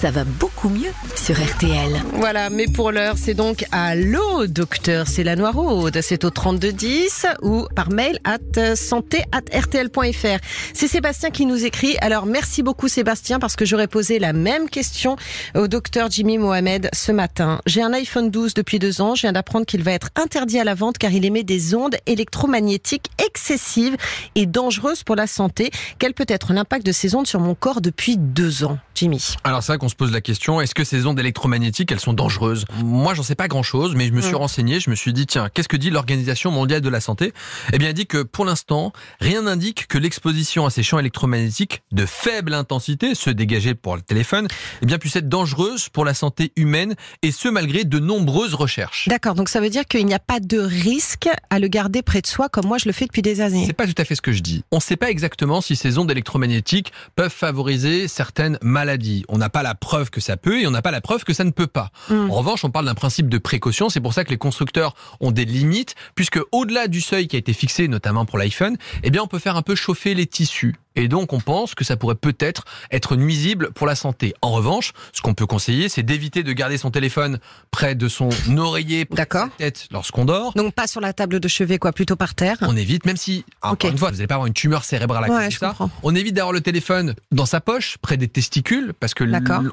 Ça va beaucoup mieux sur RTL. Voilà, mais pour l'heure, c'est donc Allô docteur, c'est la Noiraude. C'est au 3210 ou par mail at santé at rtl.fr. C'est Sébastien qui nous écrit. Alors merci beaucoup Sébastien parce que j'aurais posé la même question au docteur Jimmy Mohamed ce matin. J'ai un iPhone 12 depuis deux ans. Je viens d'apprendre qu'il va être interdit à la vente car il émet des ondes électromagnétiques excessives et dangereuses pour la santé. Quel peut être l'impact de ces ondes sur mon corps depuis deux ans, Jimmy Alors c'est vrai qu'on se pose la question, est-ce que ces ondes électromagnétiques, elles sont dangereuses? Moi, j'en sais pas grand-chose, mais je me suis Mm. renseigné, je me suis dit, tiens, qu'est-ce que dit l'Organisation mondiale de la santé? Eh bien, elle dit que pour l'instant, rien n'indique que l'exposition à ces champs électromagnétiques de faible intensité, ceux dégagés pour le téléphone, eh bien, puisse être dangereuse pour la santé humaine, et ce, malgré de nombreuses recherches. D'accord, donc ça veut dire qu'il n'y a pas de risque à le garder près de soi comme moi je le fais depuis des années. C'est pas tout à fait ce que je dis. On ne sait pas exactement si ces ondes électromagnétiques peuvent favoriser certaines maladies. On n'a pas la preuve que ça peut et on n'a pas la preuve que ça ne peut pas. Mm. En revanche, on parle d'un principe de précaution. C'est pour ça que les constructeurs ont des limites, puisque au-delà du seuil qui a été fixé, notamment pour l'iPhone, eh bien, on peut faire un peu chauffer les tissus. Et donc, on pense que ça pourrait peut-être être nuisible pour la santé. En revanche, ce qu'on peut conseiller, c'est d'éviter de garder son téléphone près de son oreiller, près de sa tête lorsqu'on dort. Donc pas sur la table de chevet, quoi, plutôt par terre. On évite, même si, encore une fois, vous n'allez pas avoir une tumeur cérébrale à cause Ouais, de ça. comprends. On évite d'avoir le téléphone dans sa poche, près des testicules, parce que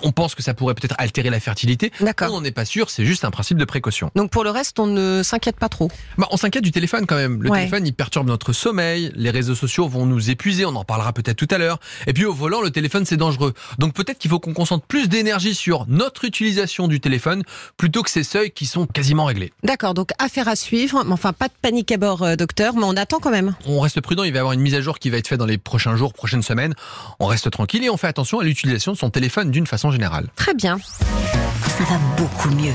on pense que ça pourrait peut-être altérer la fertilité. D'accord. On n'en est pas sûr, c'est juste un principe de précaution. Donc pour le reste, on ne s'inquiète pas trop. Bah, on s'inquiète du téléphone quand même. Le Ouais. téléphone, il perturbe notre sommeil. Les réseaux sociaux vont nous épuiser. On en parlera peut-être tout à l'heure. Et puis au volant, le téléphone, c'est dangereux. Donc peut-être qu'il faut qu'on concentre plus d'énergie sur notre utilisation du téléphone plutôt que ces seuils qui sont quasiment réglés. D'accord, donc affaire à suivre. Mais Enfin, pas de panique à bord, euh, docteur, mais on attend quand même. On reste prudent, il va y avoir une mise à jour qui va être faite dans les prochains jours, prochaines semaines. On reste tranquille et on fait attention à l'utilisation de son téléphone d'une façon générale. Très bien. Ça va beaucoup mieux